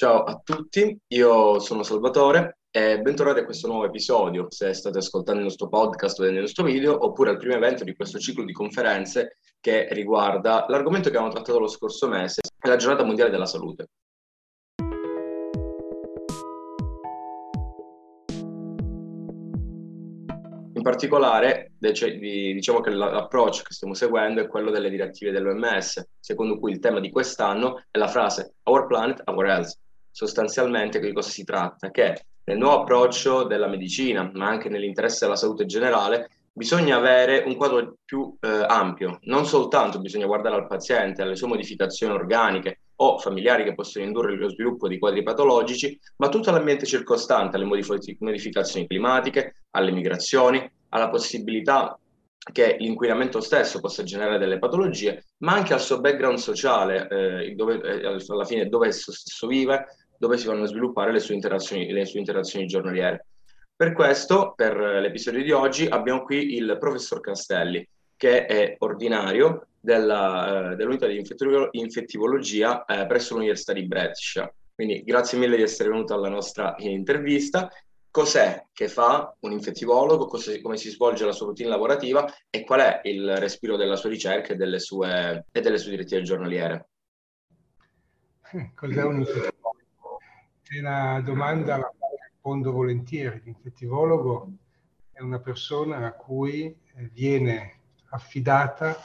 Ciao a tutti, io sono Salvatore e bentornati a questo nuovo episodio, se state ascoltando il nostro podcast o vedendo il nostro video, oppure al primo evento di questo ciclo di conferenze che riguarda l'argomento che abbiamo trattato lo scorso mese, la giornata mondiale della salute. In particolare, diciamo che l'approccio che stiamo seguendo è quello delle direttive dell'OMS, secondo cui il tema di quest'anno è la frase Our Planet, Our Health. Sostanzialmente, di cosa si tratta? Che nel nuovo approccio della medicina, ma anche nell'interesse della salute generale, bisogna avere un quadro più eh, ampio. Non soltanto bisogna guardare al paziente, alle sue modificazioni organiche o familiari che possono indurre lo sviluppo di quadri patologici, ma tutto l'ambiente circostante, alle modificazioni climatiche, alle migrazioni, alla possibilità che l'inquinamento stesso possa generare delle patologie, ma anche al suo background sociale, eh, dove, eh, alla fine dove esso stesso vive, dove si vanno a sviluppare le sue interazioni, le sue interazioni giornaliere. Per questo, per l'episodio di oggi, abbiamo qui il professor Castelli, che è ordinario della, eh, dell'unità di infettivologia eh, presso l'Università di Brescia. Quindi grazie mille di essere venuto alla nostra intervista. Cos'è che fa un infettivologo, come si svolge la sua routine lavorativa e qual è il respiro della sua ricerca e delle sue, e delle sue direttive giornaliere? Eh, cos'è un infettivologo? È una domanda alla quale rispondo volentieri. L'infettivologo è una persona a cui eh, viene affidata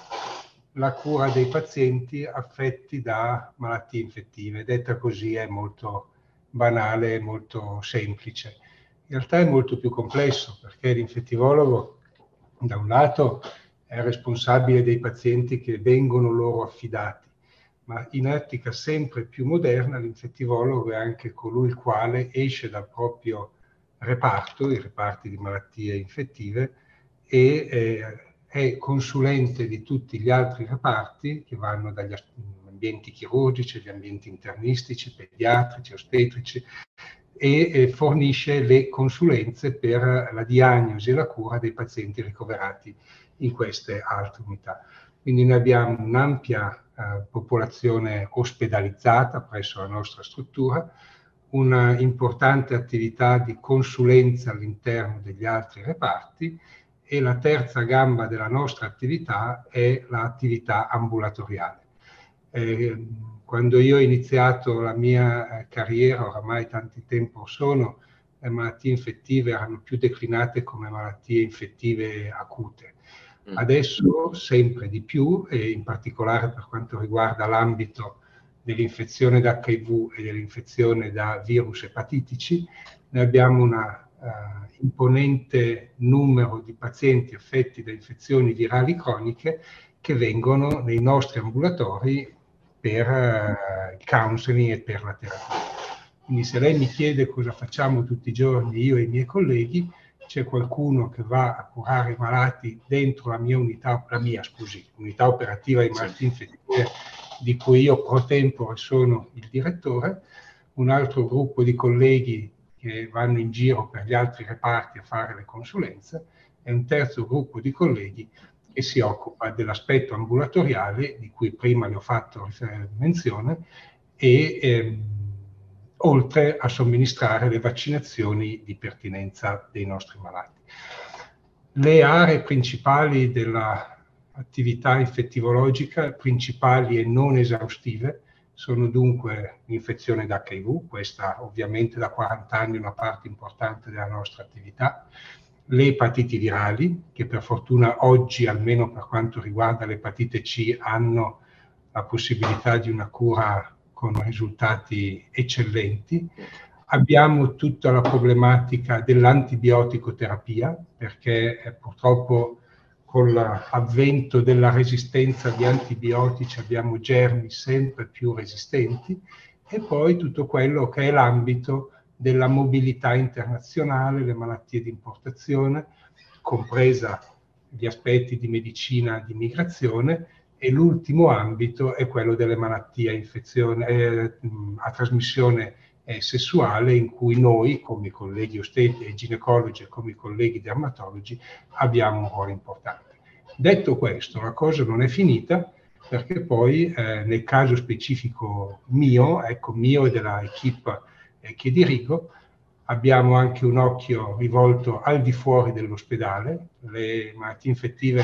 la cura dei pazienti affetti da malattie infettive. Detta così è molto banale molto semplice. In realtà è molto più complesso perché l'infettivologo da un lato è responsabile dei pazienti che vengono loro affidati, ma in ottica sempre più moderna l'infettivologo è anche colui il quale esce dal proprio reparto, i reparti di malattie infettive, e eh, è consulente di tutti gli altri reparti che vanno dagli ambienti chirurgici, agli ambienti internistici, pediatrici, ostetrici e fornisce le consulenze per la diagnosi e la cura dei pazienti ricoverati in queste altre unità. Quindi noi abbiamo un'ampia eh, popolazione ospedalizzata presso la nostra struttura, una importante attività di consulenza all'interno degli altri reparti e la terza gamba della nostra attività è l'attività ambulatoriale. Eh, quando io ho iniziato la mia eh, carriera, oramai tanti tempo sono, le malattie infettive erano più declinate come malattie infettive acute. Mm. Adesso sempre di più, e in particolare per quanto riguarda l'ambito dell'infezione da HIV e dell'infezione da virus epatitici, noi abbiamo una uh, imponente numero di pazienti affetti da infezioni virali croniche che vengono nei nostri ambulatori per uh, il counseling e per la terapia. Quindi se lei mi chiede cosa facciamo tutti i giorni io e i miei colleghi, c'è qualcuno che va a curare i malati dentro la mia unità, la mia scusi, unità operativa di malattie infettive di cui io pro tempore sono il direttore, un altro gruppo di colleghi che vanno in giro per gli altri reparti a fare le consulenze e un terzo gruppo di colleghi che si occupa dell'aspetto ambulatoriale di cui prima le ho fatto menzione e ehm, oltre a somministrare le vaccinazioni di pertinenza dei nostri malati. Le aree principali dell'attività infettivologica, principali e non esaustive, sono dunque l'infezione da HIV, questa ovviamente da 40 anni è una parte importante della nostra attività, le epatiti virali, che per fortuna oggi, almeno per quanto riguarda l'epatite C, hanno la possibilità di una cura con risultati eccellenti. Abbiamo tutta la problematica dell'antibiotico terapia, perché eh, purtroppo con l'avvento della resistenza di antibiotici abbiamo germi sempre più resistenti e poi tutto quello che è l'ambito della mobilità internazionale, le malattie di importazione, compresa gli aspetti di medicina di migrazione e l'ultimo ambito è quello delle malattie eh, a trasmissione eh, sessuale in cui noi, come colleghi osteti e ginecologi e come colleghi dermatologi, abbiamo un ruolo importante. Detto questo, la cosa non è finita perché poi eh, nel caso specifico mio, ecco mio e della equipe eh, che dirigo, abbiamo anche un occhio rivolto al di fuori dell'ospedale, le malattie infettive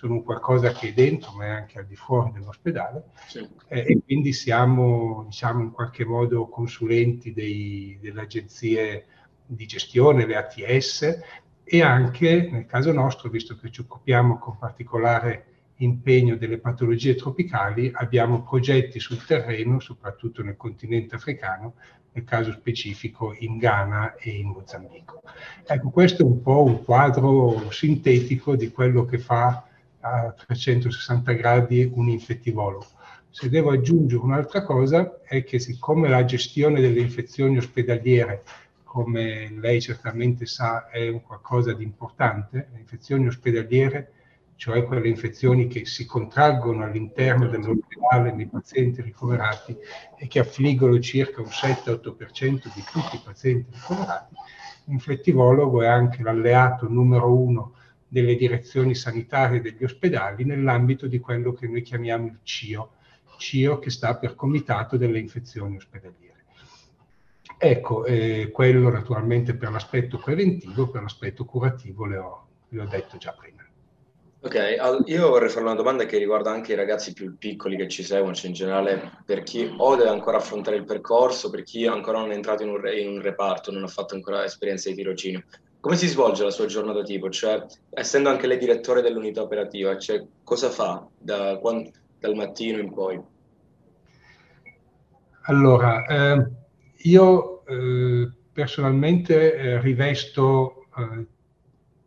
sono un qualcosa che è dentro ma è anche al di fuori dell'ospedale sì. eh, e quindi siamo diciamo in qualche modo consulenti dei, delle agenzie di gestione, le ATS e anche nel caso nostro, visto che ci occupiamo con particolare impegno delle patologie tropicali, abbiamo progetti sul terreno, soprattutto nel continente africano, nel caso specifico in Ghana e in Mozambico. Ecco, questo è un po' un quadro sintetico di quello che fa a 360 gradi un infettivologo. Se devo aggiungere un'altra cosa è che siccome la gestione delle infezioni ospedaliere, come lei certamente sa, è un qualcosa di importante, le infezioni ospedaliere cioè quelle infezioni che si contraggono all'interno dell'ospedale nei pazienti ricoverati e che affliggono circa un 7-8% di tutti i pazienti ricoverati, l'infettivologo è anche l'alleato numero uno delle direzioni sanitarie degli ospedali nell'ambito di quello che noi chiamiamo il CIO, CIO che sta per Comitato delle Infezioni Ospedaliere. Ecco, eh, quello naturalmente per l'aspetto preventivo, per l'aspetto curativo le ho, le ho detto già prima. Ok, io vorrei fare una domanda che riguarda anche i ragazzi più piccoli che ci seguono, cioè in generale per chi o deve ancora affrontare il percorso, per chi ancora non è entrato in un, in un reparto, non ha fatto ancora esperienza di tirocinio. Come si svolge la sua giornata tipo? Cioè, essendo anche lei direttore dell'unità operativa, cioè, cosa fa da, quando, dal mattino in poi? Allora, eh, io eh, personalmente eh, rivesto eh,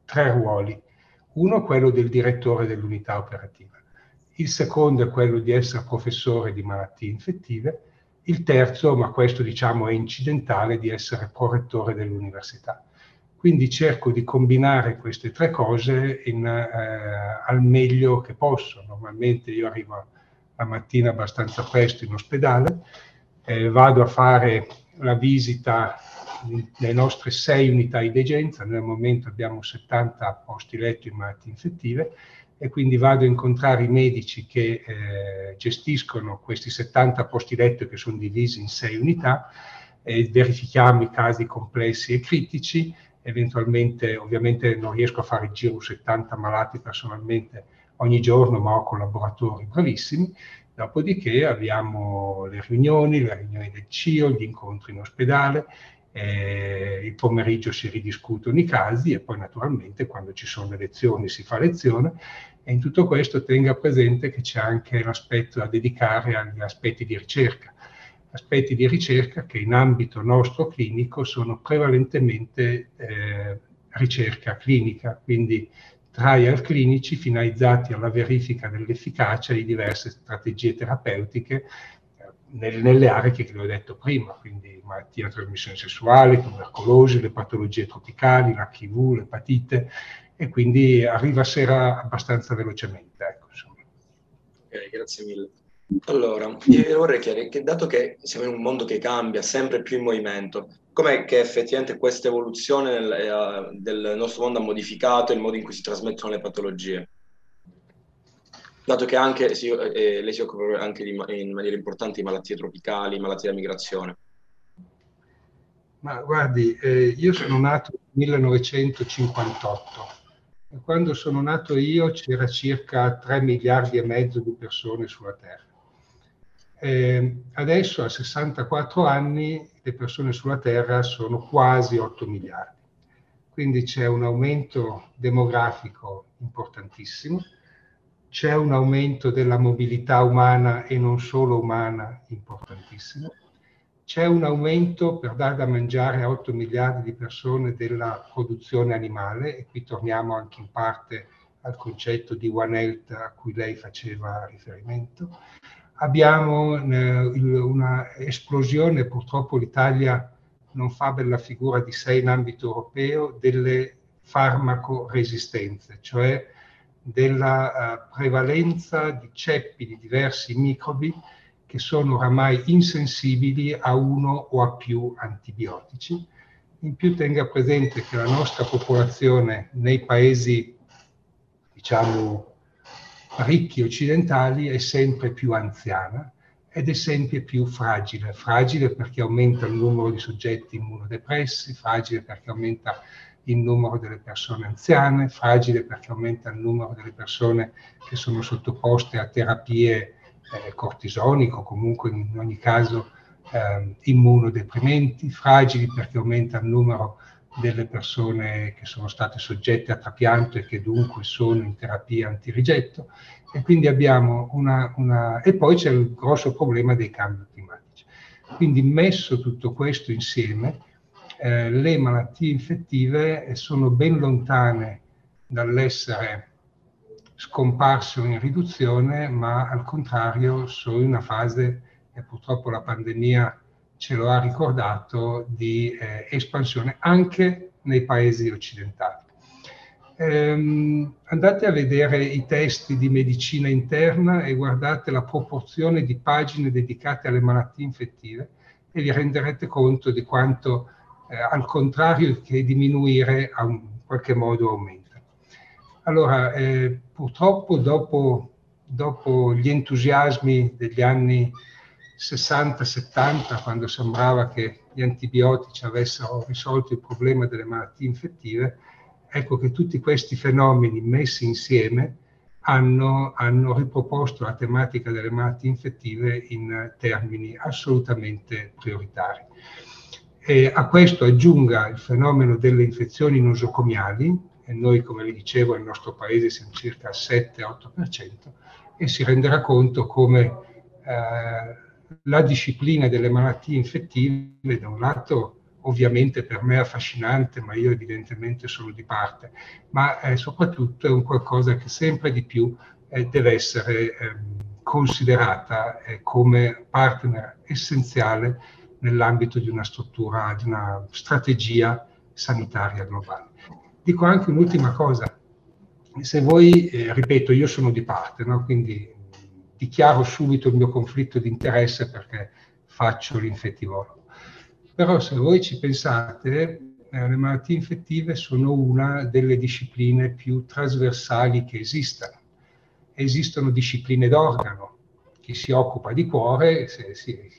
tre ruoli uno è quello del direttore dell'unità operativa, il secondo è quello di essere professore di malattie infettive, il terzo, ma questo diciamo è incidentale, di essere prorettore dell'università. Quindi cerco di combinare queste tre cose in, eh, al meglio che posso. Normalmente io arrivo la mattina abbastanza presto in ospedale, eh, vado a fare la visita le nostre sei unità di degenza, al momento abbiamo 70 posti letto in malattie infettive e quindi vado a incontrare i medici che eh, gestiscono questi 70 posti letto che sono divisi in sei unità e verifichiamo i casi complessi e critici, eventualmente ovviamente non riesco a fare il giro 70 malati personalmente ogni giorno, ma ho collaboratori bravissimi, dopodiché abbiamo le riunioni, le riunioni del CIO, gli incontri in ospedale, eh, il pomeriggio si ridiscutono i casi e poi naturalmente quando ci sono le lezioni si fa lezione. E in tutto questo tenga presente che c'è anche l'aspetto da dedicare agli aspetti di ricerca, aspetti di ricerca che in ambito nostro clinico sono prevalentemente eh, ricerca clinica, quindi trial clinici finalizzati alla verifica dell'efficacia di diverse strategie terapeutiche nel, nelle aree che vi ho detto prima, quindi malattie a trasmissione sessuale, tubercolosi, le patologie tropicali, l'HIV, l'epatite, e quindi arriva a sera abbastanza velocemente. Ecco, ok, grazie mille. Allora, io vorrei chiedere che dato che siamo in un mondo che cambia, sempre più in movimento, com'è che effettivamente questa evoluzione nel, eh, del nostro mondo ha modificato il modo in cui si trasmettono le patologie? dato che anche si, eh, lei si occupa anche di, in maniera importante di malattie tropicali, malattie da migrazione. Ma guardi, eh, io sono nato nel 1958 e quando sono nato io c'era circa 3 miliardi e mezzo di persone sulla Terra. Eh, adesso a 64 anni le persone sulla Terra sono quasi 8 miliardi, quindi c'è un aumento demografico importantissimo c'è un aumento della mobilità umana e non solo umana importantissimo, c'è un aumento per dare da mangiare a 8 miliardi di persone della produzione animale e qui torniamo anche in parte al concetto di One Health a cui lei faceva riferimento. Abbiamo eh, una esplosione, purtroppo l'Italia non fa bella figura di sé in ambito europeo, delle farmaco resistenze, cioè della uh, prevalenza di ceppi di diversi microbi che sono oramai insensibili a uno o a più antibiotici. In più tenga presente che la nostra popolazione nei paesi, diciamo, ricchi occidentali è sempre più anziana ed è sempre più fragile. Fragile perché aumenta il numero di soggetti immunodepressi, fragile perché aumenta il numero delle persone anziane, fragile perché aumenta il numero delle persone che sono sottoposte a terapie eh, cortisoniche o comunque in ogni caso eh, immunodeprimenti, fragili perché aumenta il numero delle persone che sono state soggette a trapianto e che dunque sono in terapia antirigetto e quindi abbiamo una, una... e poi c'è il grosso problema dei cambi climatici. Quindi messo tutto questo insieme, eh, le malattie infettive sono ben lontane dall'essere scomparse o in riduzione, ma al contrario sono in una fase, e purtroppo la pandemia ce lo ha ricordato, di eh, espansione anche nei paesi occidentali. Ehm, andate a vedere i testi di medicina interna e guardate la proporzione di pagine dedicate alle malattie infettive e vi renderete conto di quanto, eh, al contrario che diminuire, in qualche modo aumenta. Allora, eh, purtroppo dopo, dopo gli entusiasmi degli anni 60-70, quando sembrava che gli antibiotici avessero risolto il problema delle malattie infettive, ecco che tutti questi fenomeni messi insieme hanno, hanno riproposto la tematica delle malattie infettive in termini assolutamente prioritari. E a questo aggiunga il fenomeno delle infezioni nosocomiali, e noi come vi dicevo nel nostro paese siamo circa al 7-8%, e si renderà conto come eh, la disciplina delle malattie infettive, da un lato ovviamente per me affascinante, ma io evidentemente sono di parte, ma eh, soprattutto è un qualcosa che sempre di più eh, deve essere eh, considerata come partner essenziale nell'ambito di una struttura, di una strategia sanitaria globale. Dico anche un'ultima cosa, se voi, eh, ripeto, io sono di parte, no? quindi dichiaro subito il mio conflitto di interesse perché faccio l'infettivologo. Però se voi ci pensate, eh, le malattie infettive sono una delle discipline più trasversali che esistano. Esistono discipline d'organo, chi si occupa di cuore, si,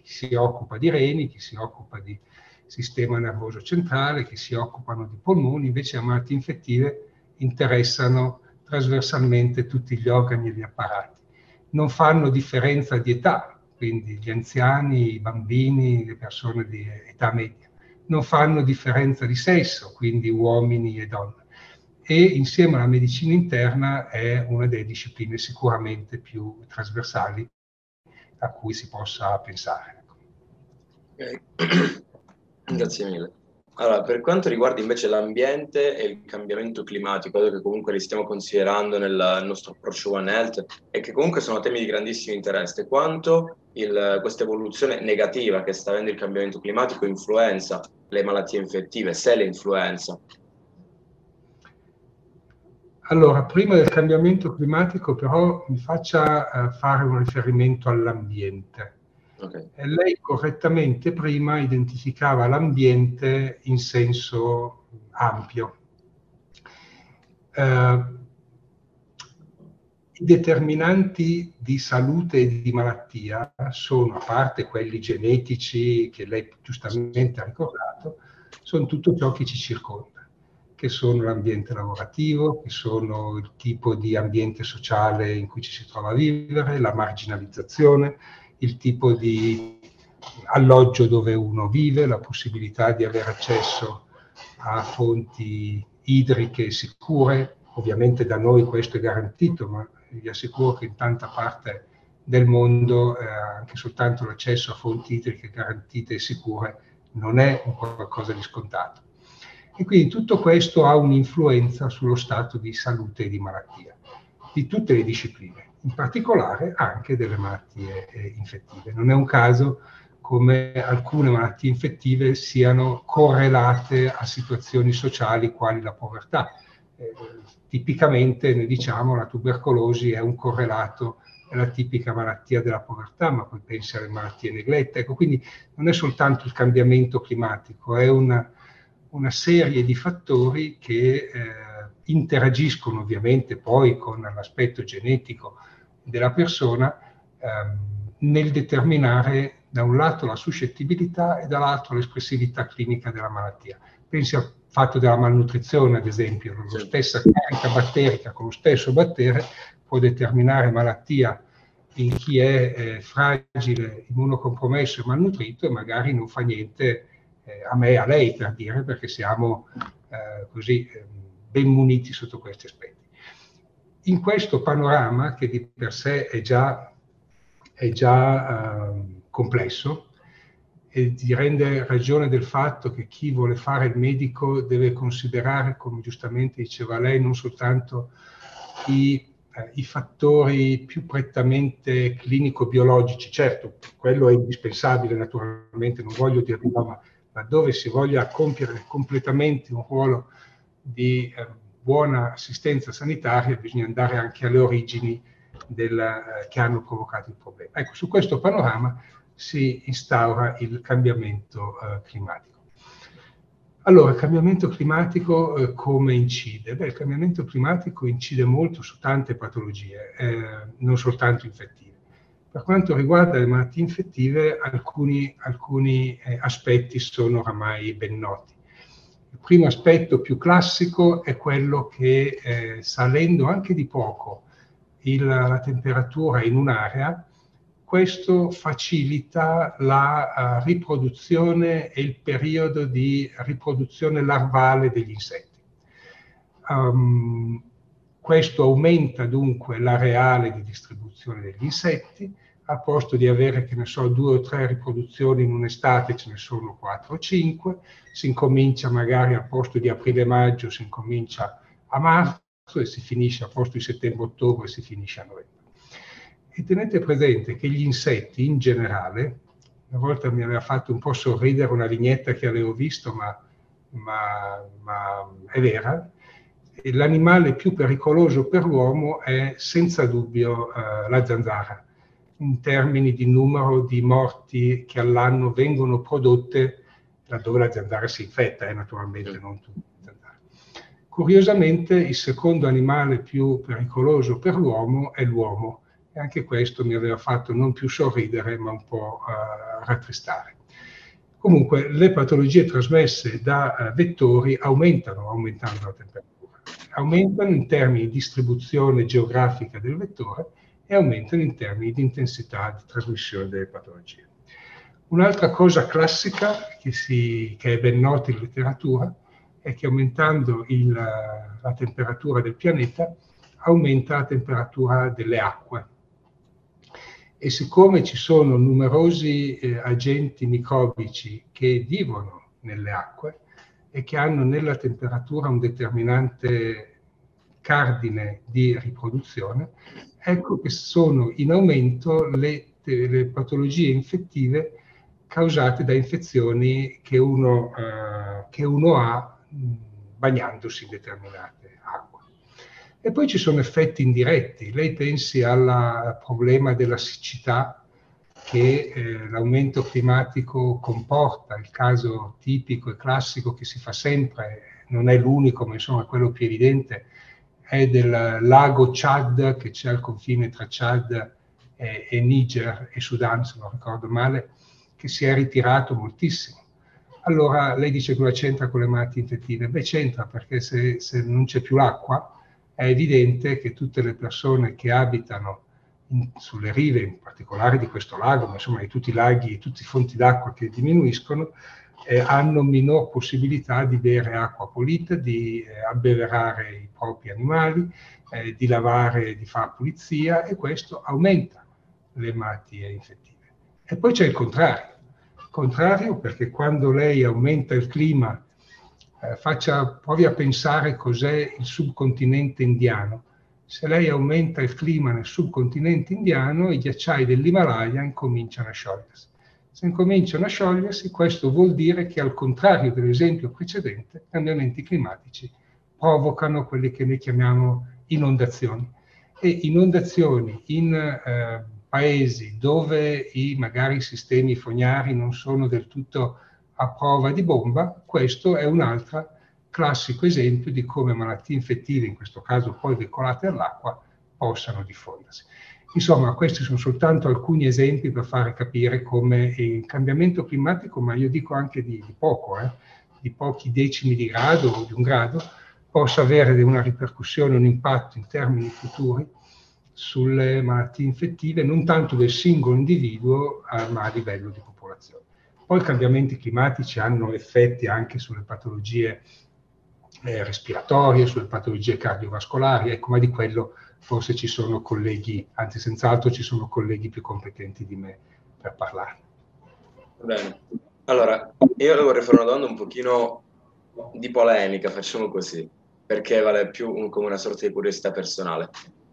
chi si occupa di reni, chi si occupa di sistema nervoso centrale, chi si occupano di polmoni, invece le malattie infettive interessano trasversalmente tutti gli organi e gli apparati non fanno differenza di età, quindi gli anziani, i bambini, le persone di età media, non fanno differenza di sesso, quindi uomini e donne. E insieme alla medicina interna è una delle discipline sicuramente più trasversali a cui si possa pensare. Okay. Grazie mille. Allora, per quanto riguarda invece l'ambiente e il cambiamento climatico, che comunque li stiamo considerando nel nostro approccio One Health e che comunque sono temi di grandissimo interesse, quanto questa evoluzione negativa che sta avendo il cambiamento climatico influenza le malattie infettive, se le influenza? Allora, prima del cambiamento climatico però mi faccia uh, fare un riferimento all'ambiente Okay. lei correttamente prima identificava l'ambiente in senso ampio. Eh, I determinanti di salute e di malattia sono, a parte quelli genetici che lei giustamente ha ricordato, sono tutto ciò che ci circonda, che sono l'ambiente lavorativo, che sono il tipo di ambiente sociale in cui ci si trova a vivere, la marginalizzazione, il tipo di alloggio dove uno vive, la possibilità di avere accesso a fonti idriche sicure. Ovviamente da noi questo è garantito, ma vi assicuro che in tanta parte del mondo eh, anche soltanto l'accesso a fonti idriche garantite e sicure non è un qualcosa di scontato. E quindi tutto questo ha un'influenza sullo stato di salute e di malattia di tutte le discipline in particolare anche delle malattie eh, infettive. Non è un caso come alcune malattie infettive siano correlate a situazioni sociali quali la povertà. Eh, tipicamente noi diciamo la tubercolosi è un correlato è la tipica malattia della povertà, ma poi pensi alle malattie neglette. Ecco, quindi non è soltanto il cambiamento climatico, è una, una serie di fattori che eh, interagiscono ovviamente poi con l'aspetto genetico della persona ehm, nel determinare da un lato la suscettibilità e dall'altro l'espressività clinica della malattia. Pensi al fatto della malnutrizione, ad esempio, la stessa carica batterica con lo stesso battere può determinare malattia in chi è eh, fragile, immunocompromesso e malnutrito e magari non fa niente eh, a me e a lei, per dire, perché siamo eh, così ehm, ben muniti sotto questi aspetti. In questo panorama, che di per sé è già, è già ehm, complesso, e ti rende ragione del fatto che chi vuole fare il medico deve considerare, come giustamente diceva lei, non soltanto i eh, i fattori più prettamente clinico-biologici. Certo, quello è indispensabile naturalmente, non voglio dire no, ma laddove si voglia compiere completamente un ruolo di eh, buona assistenza sanitaria, bisogna andare anche alle origini del, eh, che hanno provocato il problema. Ecco, su questo panorama si instaura il cambiamento eh, climatico. Allora, il cambiamento climatico eh, come incide? Beh, il cambiamento climatico incide molto su tante patologie, eh, non soltanto infettive. Per quanto riguarda le malattie infettive, alcuni, alcuni eh, aspetti sono oramai ben noti. Primo aspetto più classico è quello che eh, salendo anche di poco il, la temperatura in un'area, questo facilita la uh, riproduzione e il periodo di riproduzione larvale degli insetti. Um, questo aumenta dunque l'areale di distribuzione degli insetti, al posto di avere, che ne so, due o tre riproduzioni in un'estate, ce ne sono quattro o cinque, si incomincia magari al posto di aprile-maggio, si incomincia a marzo e si finisce al posto di settembre-ottobre si finisce a novembre. E tenete presente che gli insetti in generale, una volta mi aveva fatto un po' sorridere una vignetta che avevo visto, ma, ma, ma è vera, l'animale più pericoloso per l'uomo è senza dubbio uh, la zanzara, in termini di numero di morti che all'anno vengono prodotte laddove la zanzara si infetta, eh, naturalmente non tutte. Curiosamente il secondo animale più pericoloso per l'uomo è l'uomo, e anche questo mi aveva fatto non più sorridere ma un po' uh, rattristare. Comunque le patologie trasmesse da uh, vettori aumentano aumentando la temperatura, aumentano in termini di distribuzione geografica del vettore e aumentano in termini di intensità di trasmissione delle patologie. Un'altra cosa classica che, si, che, è ben nota in letteratura è che aumentando il, la temperatura del pianeta aumenta la temperatura delle acque e siccome ci sono numerosi eh, agenti microbici che vivono nelle acque e che hanno nella temperatura un determinante cardine di riproduzione, ecco che sono in aumento le, le patologie infettive causate da infezioni che uno, eh, che uno ha bagnandosi in determinate e poi ci sono effetti indiretti. Lei pensi al problema della siccità che eh, l'aumento climatico comporta, il caso tipico e classico che si fa sempre, non è l'unico, ma insomma quello più evidente, è del lago Chad che c'è al confine tra Chad e, e Niger e Sudan, se non ricordo male, che si è ritirato moltissimo. Allora lei dice cosa c'entra con le malattie infettive? Beh, c'entra perché se, se non c'è più l'acqua, è evidente che tutte le persone che abitano in, sulle rive, in particolare di questo lago, ma insomma di tutti i laghi e tutte le fonti d'acqua che diminuiscono, eh, hanno minor possibilità di bere acqua pulita, di eh, abbeverare i propri animali, eh, di lavare, di fare pulizia e questo aumenta le malattie infettive. E poi c'è il contrario. Il contrario perché quando lei aumenta il clima eh, faccia, provi a pensare cos'è il subcontinente indiano. Se lei aumenta il clima nel subcontinente indiano, i ghiacciai dell'Himalaya incominciano a sciogliersi. Se incominciano a sciogliersi, questo vuol dire che al contrario dell'esempio precedente, cambiamenti climatici provocano quelli che noi chiamiamo inondazioni. E inondazioni in eh, paesi dove i, magari sistemi fognari non sono del tutto a prova di bomba, questo è un'altra classico esempio di come malattie infettive, in questo caso poi veicolate all'acqua, possano diffondersi. Insomma, questi sono soltanto alcuni esempi per fare capire come il cambiamento climatico, ma io dico anche di, di poco, eh, di pochi decimi di grado o di un grado, possa avere una ripercussione, un impatto in termini futuri sulle malattie infettive, non tanto del singolo individuo, eh, ma a livello di popolazione. Poi i cambiamenti climatici hanno effetti anche sulle patologie eh, respiratorie, sulle patologie cardiovascolari, ecco, ma di quello forse ci sono colleghi, anzi senz'altro ci sono colleghi più competenti di me per parlare. Bene, allora io vorrei fare una domanda un pochino di polemica, facciamo così, perché vale più un, come una sorta di curiosità personale.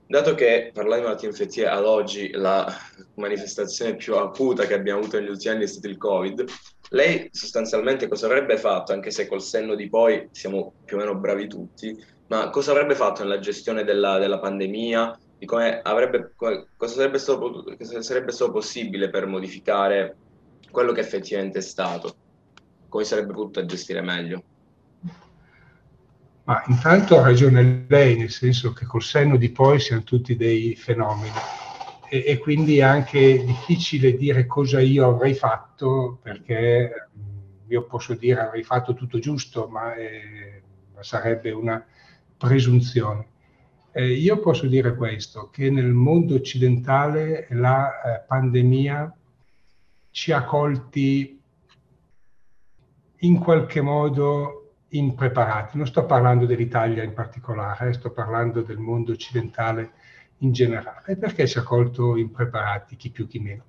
Dato che parlare di malattie infettive ad oggi la manifestazione più acuta che abbiamo avuto negli ultimi anni è stato il Covid, lei sostanzialmente cosa avrebbe fatto, anche se col senno di poi siamo più o meno bravi tutti, ma cosa avrebbe fatto nella gestione della, della pandemia? Di come avrebbe, cosa, sarebbe stato, cosa sarebbe stato possibile per modificare quello che effettivamente è stato? Come sarebbe potuto gestire meglio? Ma intanto ha ragione lei, nel senso che col senno di poi siamo tutti dei fenomeni e, e quindi è anche difficile dire cosa io avrei fatto perché io posso dire avrei fatto tutto giusto, ma, eh, sarebbe una presunzione. Eh, io posso dire questo, che nel mondo occidentale la eh, pandemia ci ha colti in qualche modo impreparati. Non sto parlando dell'Italia in particolare, eh, sto parlando del mondo occidentale in generale. Perché ci ha colto impreparati, chi più chi meno?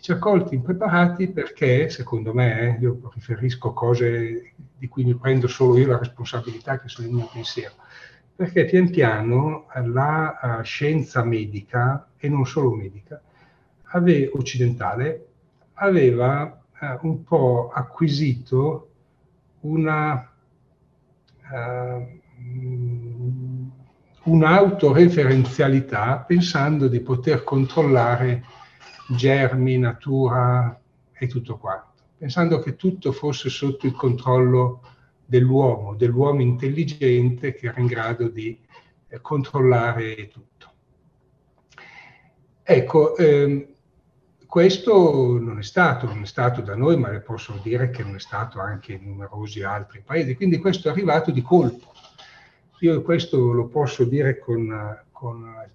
ci ha colti impreparati perché, secondo me, eh, io riferisco cose di cui mi prendo solo io la responsabilità, che sono il mio pensiero, perché pian piano la uh, scienza medica, e non solo medica, ave, occidentale, aveva uh, un po' acquisito una, uh, un'autoreferenzialità pensando di poter controllare germi, natura e tutto quanto, pensando che tutto fosse sotto il controllo dell'uomo, dell'uomo intelligente che era in grado di eh, controllare tutto. Ecco, ehm, questo non è stato, non è stato da noi, ma le posso dire che non è stato anche in numerosi altri paesi, quindi questo è arrivato di colpo. Io questo lo posso dire con, con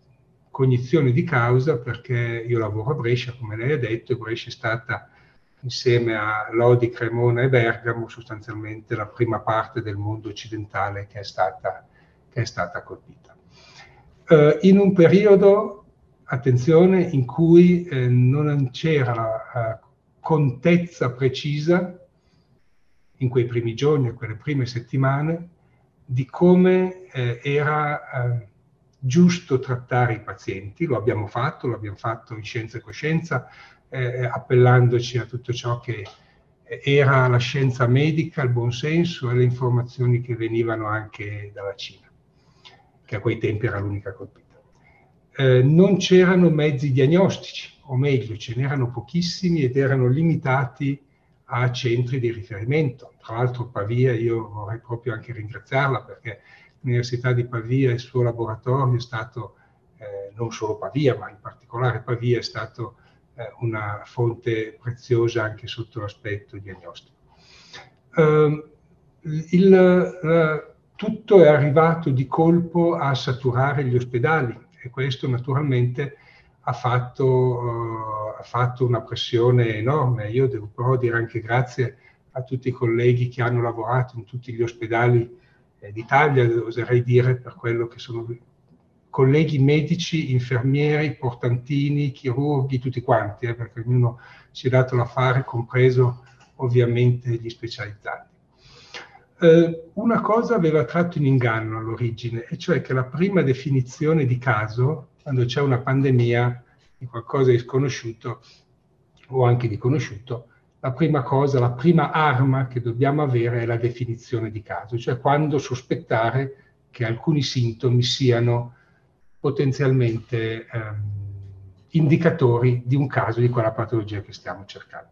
cognizione di causa perché io lavoro a Brescia, come lei ha detto, e Brescia è stata insieme a Lodi, Cremona e Bergamo, sostanzialmente la prima parte del mondo occidentale che è stata, che è stata colpita. Eh, in un periodo, attenzione, in cui eh, non c'era la uh, contezza precisa, in quei primi giorni, quelle prime settimane, di come eh, era eh, giusto trattare i pazienti, lo abbiamo fatto, lo abbiamo fatto in scienza e coscienza, eh, appellandoci a tutto ciò che era la scienza medica, il buonsenso e le informazioni che venivano anche dalla Cina, che a quei tempi era l'unica colpita. Eh, non c'erano mezzi diagnostici, o meglio, ce n'erano pochissimi ed erano limitati a centri di riferimento. Tra l'altro Pavia, io vorrei proprio anche ringraziarla perché l'Università di Pavia e il suo laboratorio è stato, eh, non solo Pavia, ma in particolare Pavia è stato eh, una fonte preziosa anche sotto l'aspetto diagnostico. Uh, il, uh, tutto è arrivato di colpo a saturare gli ospedali e questo naturalmente ha fatto, uh, ha fatto una pressione enorme. Io devo però dire anche grazie a tutti i colleghi che hanno lavorato in tutti gli ospedali eh, d'Italia, oserei dire, per quello che sono colleghi medici, infermieri, portantini, chirurghi, tutti quanti, eh, perché ognuno si è dato la fare, compreso ovviamente gli specializzati. Eh, una cosa aveva tratto in inganno all'origine, e cioè che la prima definizione di caso, quando c'è una pandemia di qualcosa di sconosciuto o anche di conosciuto, la prima cosa, la prima arma che dobbiamo avere è la definizione di caso, cioè quando sospettare che alcuni sintomi siano potenzialmente ehm, indicatori di un caso di quella patologia che stiamo cercando.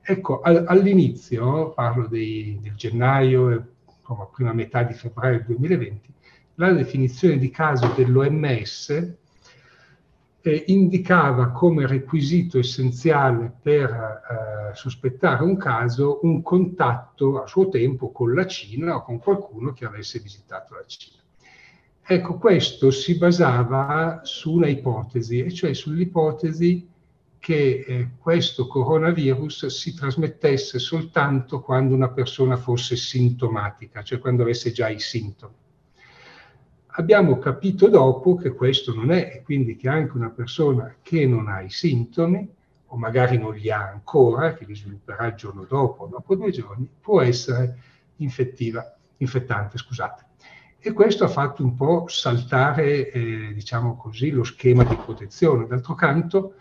Ecco, al, all'inizio, parlo dei, del gennaio insomma, prima metà di febbraio 2020, la definizione di caso dell'OMS eh, indicava come requisito essenziale per eh, sospettare un caso un contatto a suo tempo con la Cina o con qualcuno che avesse visitato la Cina. Ecco, questo si basava su una ipotesi, e cioè sull'ipotesi che eh, questo coronavirus si trasmettesse soltanto quando una persona fosse sintomatica, cioè quando avesse già i sintomi. Abbiamo capito dopo che questo non è, e quindi che anche una persona che non ha i sintomi, o magari non li ha ancora, che li svilupperà il giorno dopo, dopo due giorni, può essere infettiva, infettante. Scusate. E questo ha fatto un po' saltare, eh, diciamo così, lo schema di protezione. D'altro canto,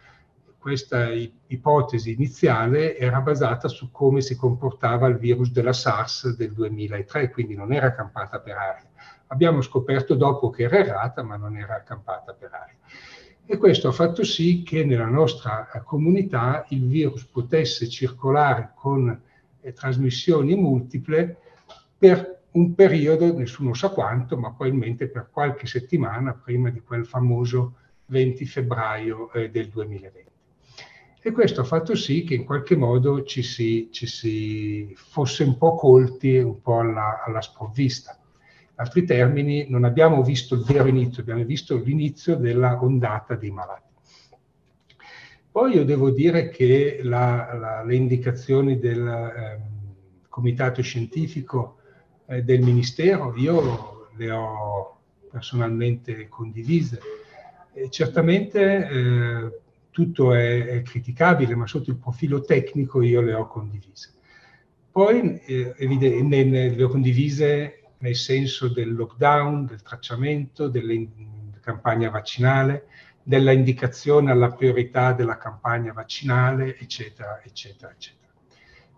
questa ipotesi iniziale era basata su come si comportava il virus della SARS del 2003, quindi non era campata per aria. Abbiamo scoperto dopo che era errata, ma non era accampata per aria. E questo ha fatto sì che nella nostra eh, comunità il virus potesse circolare con eh, trasmissioni multiple per un periodo, nessuno sa quanto, ma probabilmente per qualche settimana prima di quel famoso 20 febbraio eh, del 2020. E questo ha fatto sì che in qualche modo ci si, ci si fosse un po' colti un po' alla, alla sprovvista altri termini, non abbiamo visto il vero inizio, abbiamo visto l'inizio della ondata dei malati. Poi io devo dire che la, la, le indicazioni del eh, comitato scientifico eh, del Ministero io le ho personalmente condivise. E certamente eh, tutto è, è, criticabile, ma sotto il profilo tecnico io le ho condivise. Poi eh, le ho condivise nel senso del lockdown, del tracciamento, della campagna vaccinale, della indicazione alla priorità della campagna vaccinale, eccetera, eccetera, eccetera.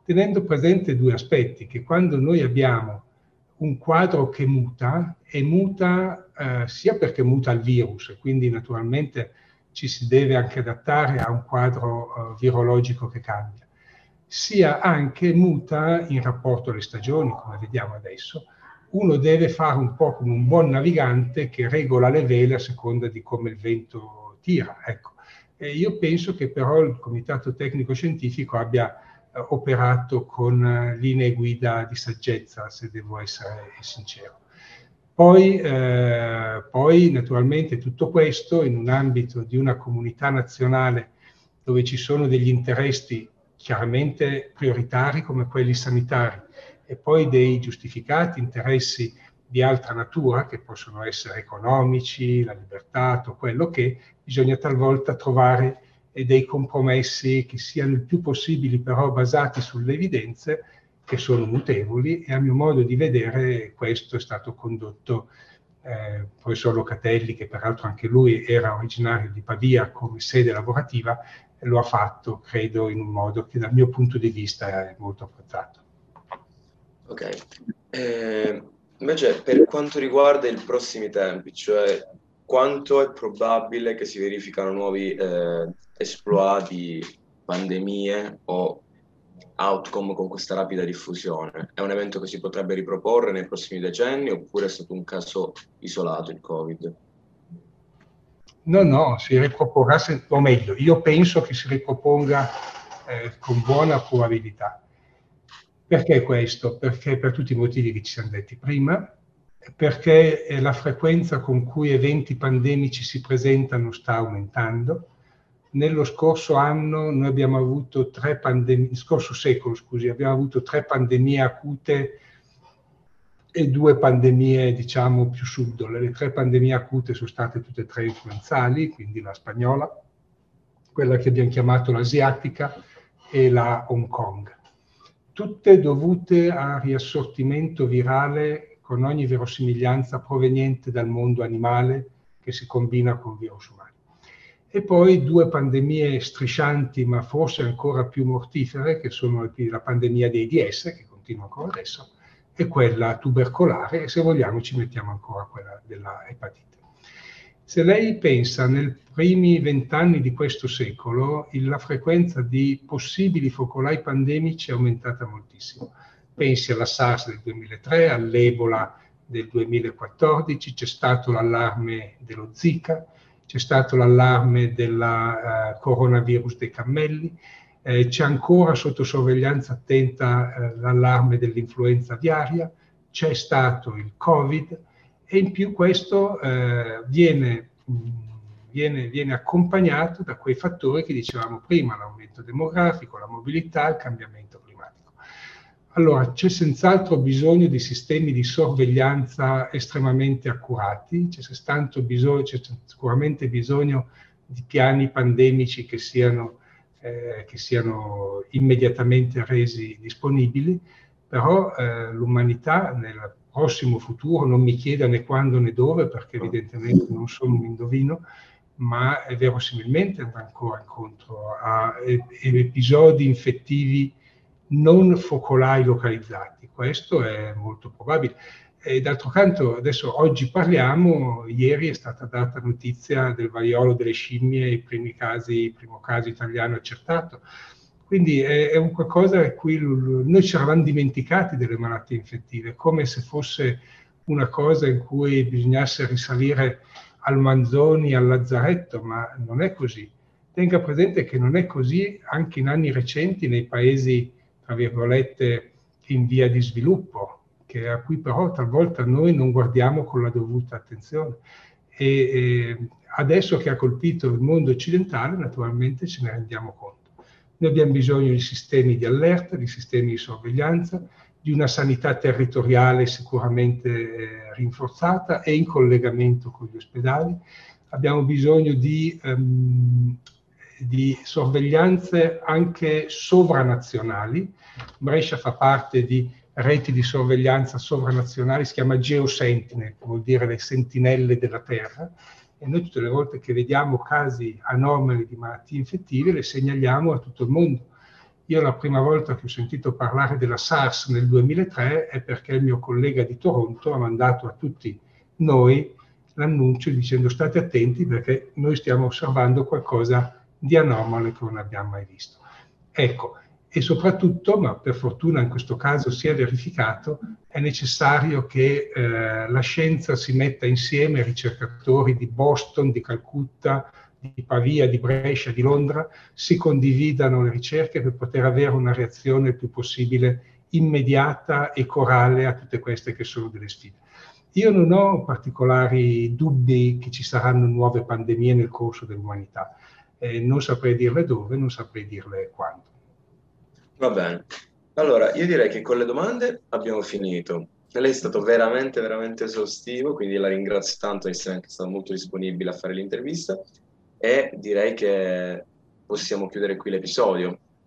Tenendo presente due aspetti, che quando noi abbiamo un quadro che muta, e muta eh, sia perché muta il virus, e quindi naturalmente ci si deve anche adattare a un quadro eh, virologico che cambia, sia anche muta in rapporto alle stagioni, come vediamo adesso, uno deve fare un po' come un buon navigante che regola le vele a seconda di come il vento tira. Ecco. Io penso che però il Comitato Tecnico Scientifico abbia eh, operato con eh, linee guida di saggezza, se devo essere sincero. Poi, eh, poi, naturalmente, tutto questo in un ambito di una comunità nazionale dove ci sono degli interessi chiaramente prioritari come quelli sanitari, e poi dei giustificati interessi di altra natura, che possono essere economici, la libertà, tutto quello che bisogna talvolta trovare dei compromessi che siano il più possibili però basati sulle evidenze che sono mutevoli e a mio modo di vedere questo è stato condotto eh, professor Locatelli che peraltro anche lui era originario di Pavia come sede lavorativa lo ha fatto credo in un modo che dal mio punto di vista è molto apprezzato. Ok. Eh, invece per quanto riguarda i prossimi tempi, cioè quanto è probabile che si verificano nuovi eh, esploit pandemie o outcome con questa rapida diffusione? È un evento che si potrebbe riproporre nei prossimi decenni oppure è stato un caso isolato il Covid? No, no, si riproporrà, o meglio, io penso che si riproponga eh, con buona probabilità. Perché questo? Perché per tutti i motivi che ci siamo detti prima, perché la frequenza con cui eventi pandemici si presentano sta aumentando. Nello scorso anno noi abbiamo avuto tre pandemie, scorso secolo scusi, abbiamo avuto tre pandemie acute e due pandemie diciamo più subdole. Le tre pandemie acute sono state tutte e tre influenzali, quindi la spagnola, quella che abbiamo chiamato l'asiatica e la Hong Kong tutte dovute a riassortimento virale con ogni verosimiglianza proveniente dal mondo animale che si combina con virus umani. E poi due pandemie striscianti, ma forse ancora più mortifere, che sono la pandemia dei DS, che continua ancora adesso, e quella tubercolare, e se vogliamo ci mettiamo ancora quella della epatite. Se lei pensa nei primi vent'anni di questo secolo, la frequenza di possibili focolai pandemici è aumentata moltissimo. Pensi alla SARS del 2003, all'Ebola del 2014, c'è stato l'allarme dello Zika, c'è stato l'allarme del uh, coronavirus dei cammelli, eh, c'è ancora sotto sorveglianza attenta eh, l'allarme dell'influenza aviaria, c'è stato il Covid e in più questo eh, viene, viene, viene, accompagnato da quei fattori che dicevamo prima, l'aumento demografico, la mobilità, il cambiamento climatico. Allora c'è senz'altro bisogno di sistemi di sorveglianza estremamente accurati, c'è, bisogno, c'è sicuramente bisogno di piani pandemici che siano eh, che siano immediatamente resi disponibili, però eh, l'umanità nel prossimo futuro non mi chieda né quando né dove, perché evidentemente non sono un indovino, ma è verosimilmente andrà ancora incontro a episodi infettivi non focolai localizzati. Questo è molto probabile. E d'altro canto, adesso oggi parliamo, ieri è stata data notizia del vaiolo delle scimmie, i primi casi, il primo caso italiano accertato. Quindi è, è un qualcosa a cui noi ci eravamo dimenticati delle malattie infettive, come se fosse una cosa in cui bisognasse risalire al Manzoni, al Lazzaretto, ma non è così. Tenga presente che non è così anche in anni recenti nei paesi, tra virgolette, in via di sviluppo a cui però talvolta noi non guardiamo con la dovuta attenzione. E, e adesso che ha colpito il mondo occidentale, naturalmente ce ne rendiamo conto. Noi abbiamo bisogno di sistemi di allerta, di sistemi di sorveglianza, di una sanità territoriale sicuramente eh, rinforzata e in collegamento con gli ospedali. Abbiamo bisogno di, um, di sorveglianze anche sovranazionali. Brescia fa parte di reti di sorveglianza sovranazionali, si chiama Geosentinel, che vuol dire le sentinelle della Terra, e noi tutte le volte che vediamo casi anomali di malattie infettive le segnaliamo a tutto il mondo. Io la prima volta che ho sentito parlare della SARS nel 2003 è perché il mio collega di Toronto ha mandato a tutti noi l'annuncio dicendo state attenti perché noi stiamo osservando qualcosa di anomalo che non abbiamo mai visto. Ecco, e soprattutto, ma per fortuna in questo caso si è verificato, è necessario che eh, la scienza si metta insieme, ricercatori di Boston, di Calcutta, di Pavia, di Brescia, di Londra, si condividano le ricerche per poter avere una reazione il più possibile immediata e corale a tutte queste che sono delle sfide. Io non ho particolari dubbi che ci saranno nuove pandemie nel corso dell'umanità, eh, non saprei dirle dove, non saprei dirle quando. Va bene. Allora, io direi che con le domande abbiamo finito. Lei è stato veramente, veramente esaustivo, quindi la ringrazio tanto di essere anche stato molto disponibile a fare l'intervista e direi che possiamo chiudere qui l'episodio.